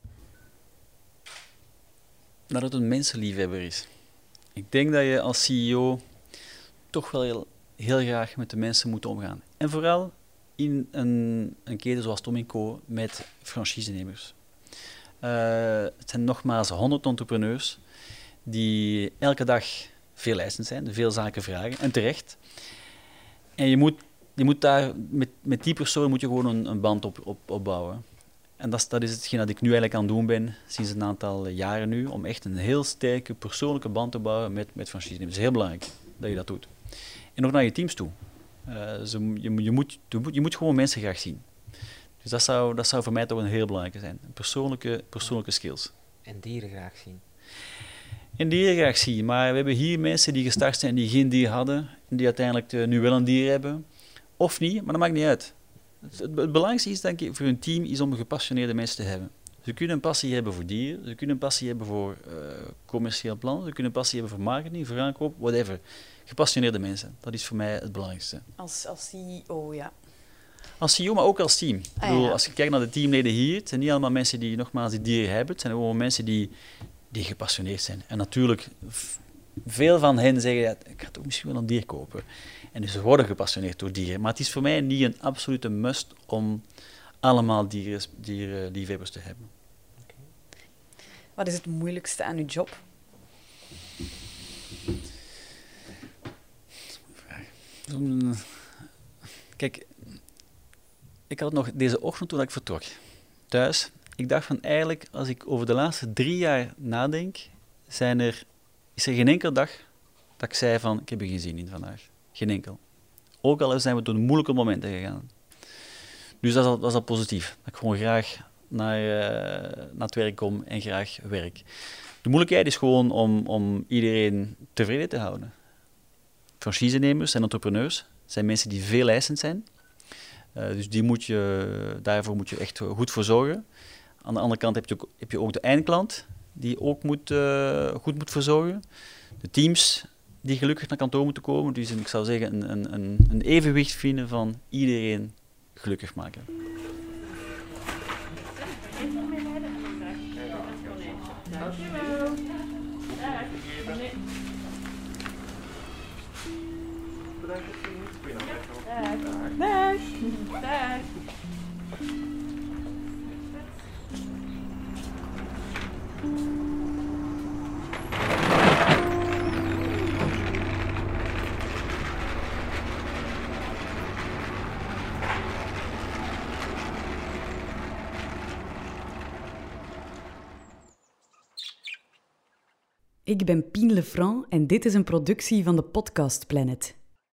dat het een mensenliefhebber is. Ik denk dat je als CEO toch wel heel, heel graag met de mensen moet omgaan. En vooral in een, een keten zoals Tom Co. met franchisenemers. Eh, het zijn nogmaals 100 entrepreneurs die elke dag veel eisend zijn, veel zaken vragen, en terecht. En je moet, je moet daar, met, met die persoon moet je gewoon een, een band op, op, opbouwen. En dat dat is hetgeen dat ik nu eigenlijk aan het doen ben, sinds een aantal jaren nu, om echt een heel sterke persoonlijke band te bouwen met, met franchise. Het is heel belangrijk dat je dat doet. En ook naar je teams toe. Eh, je, je, moet, je, moet, je moet gewoon mensen graag zien. Dus dat zou, dat zou voor mij toch een heel belangrijke zijn. Persoonlijke, persoonlijke skills. En dieren graag zien. En dieren graag zien. Maar we hebben hier mensen die gestart zijn die geen dier hadden. En die uiteindelijk nu wel een dier hebben. Of niet, maar dat maakt niet uit. Het, het, het belangrijkste is denk ik voor een team is om gepassioneerde mensen te hebben. Ze kunnen een passie hebben voor dieren, ze kunnen een passie hebben voor eh, commercieel plan, ze kunnen een passie hebben voor marketing, voor aankoop, whatever. Gepassioneerde mensen, dat is voor mij het belangrijkste. Als, als CEO, ja. Als CEO, maar ook als team. Ik Ah, bedoel. Als je kijkt naar de teamleden hier, het zijn niet allemaal mensen die nogmaals die dieren hebben, het zijn gewoon mensen die, die gepassioneerd zijn. En natuurlijk, veel van hen zeggen, ja, ik ga toch misschien wel een dier kopen. En dus ze worden gepassioneerd door dieren. Maar het is voor mij niet een absolute must om allemaal dieren, dierenliefhebbers te hebben. Wat is het moeilijkste aan uw job? Zo'n- Kijk, ik had het nog deze ochtend toen ik vertrok, thuis. Ik dacht van eigenlijk, als ik over de laatste drie jaar nadenk, zijn er, is er geen enkele dag dat ik zei van, ik heb er geen zin in vandaag. Geen enkel. Ook al zijn we door moeilijke momenten gegaan. Dus dat is al, dat is positief. Dat ik gewoon graag naar, eh, naar het werk kom en graag werk. De moeilijkheid is gewoon om, om iedereen tevreden te houden. Franchisenemers en entrepreneurs zijn mensen die veel eisend zijn. Eh, dus die moet je, daarvoor moet je echt goed voor zorgen. Aan de andere kant heb je ook, heb je ook de eindklant, die ook moet, eh, goed moet verzorgen. De teams die gelukkig naar kantoor moeten komen. Dus ik zou zeggen een, een, een, een evenwicht vinden van iedereen gelukkig maken. Dag. Dag. Ik ben Pien Lefranc en dit is een productie van de Podcast Planet.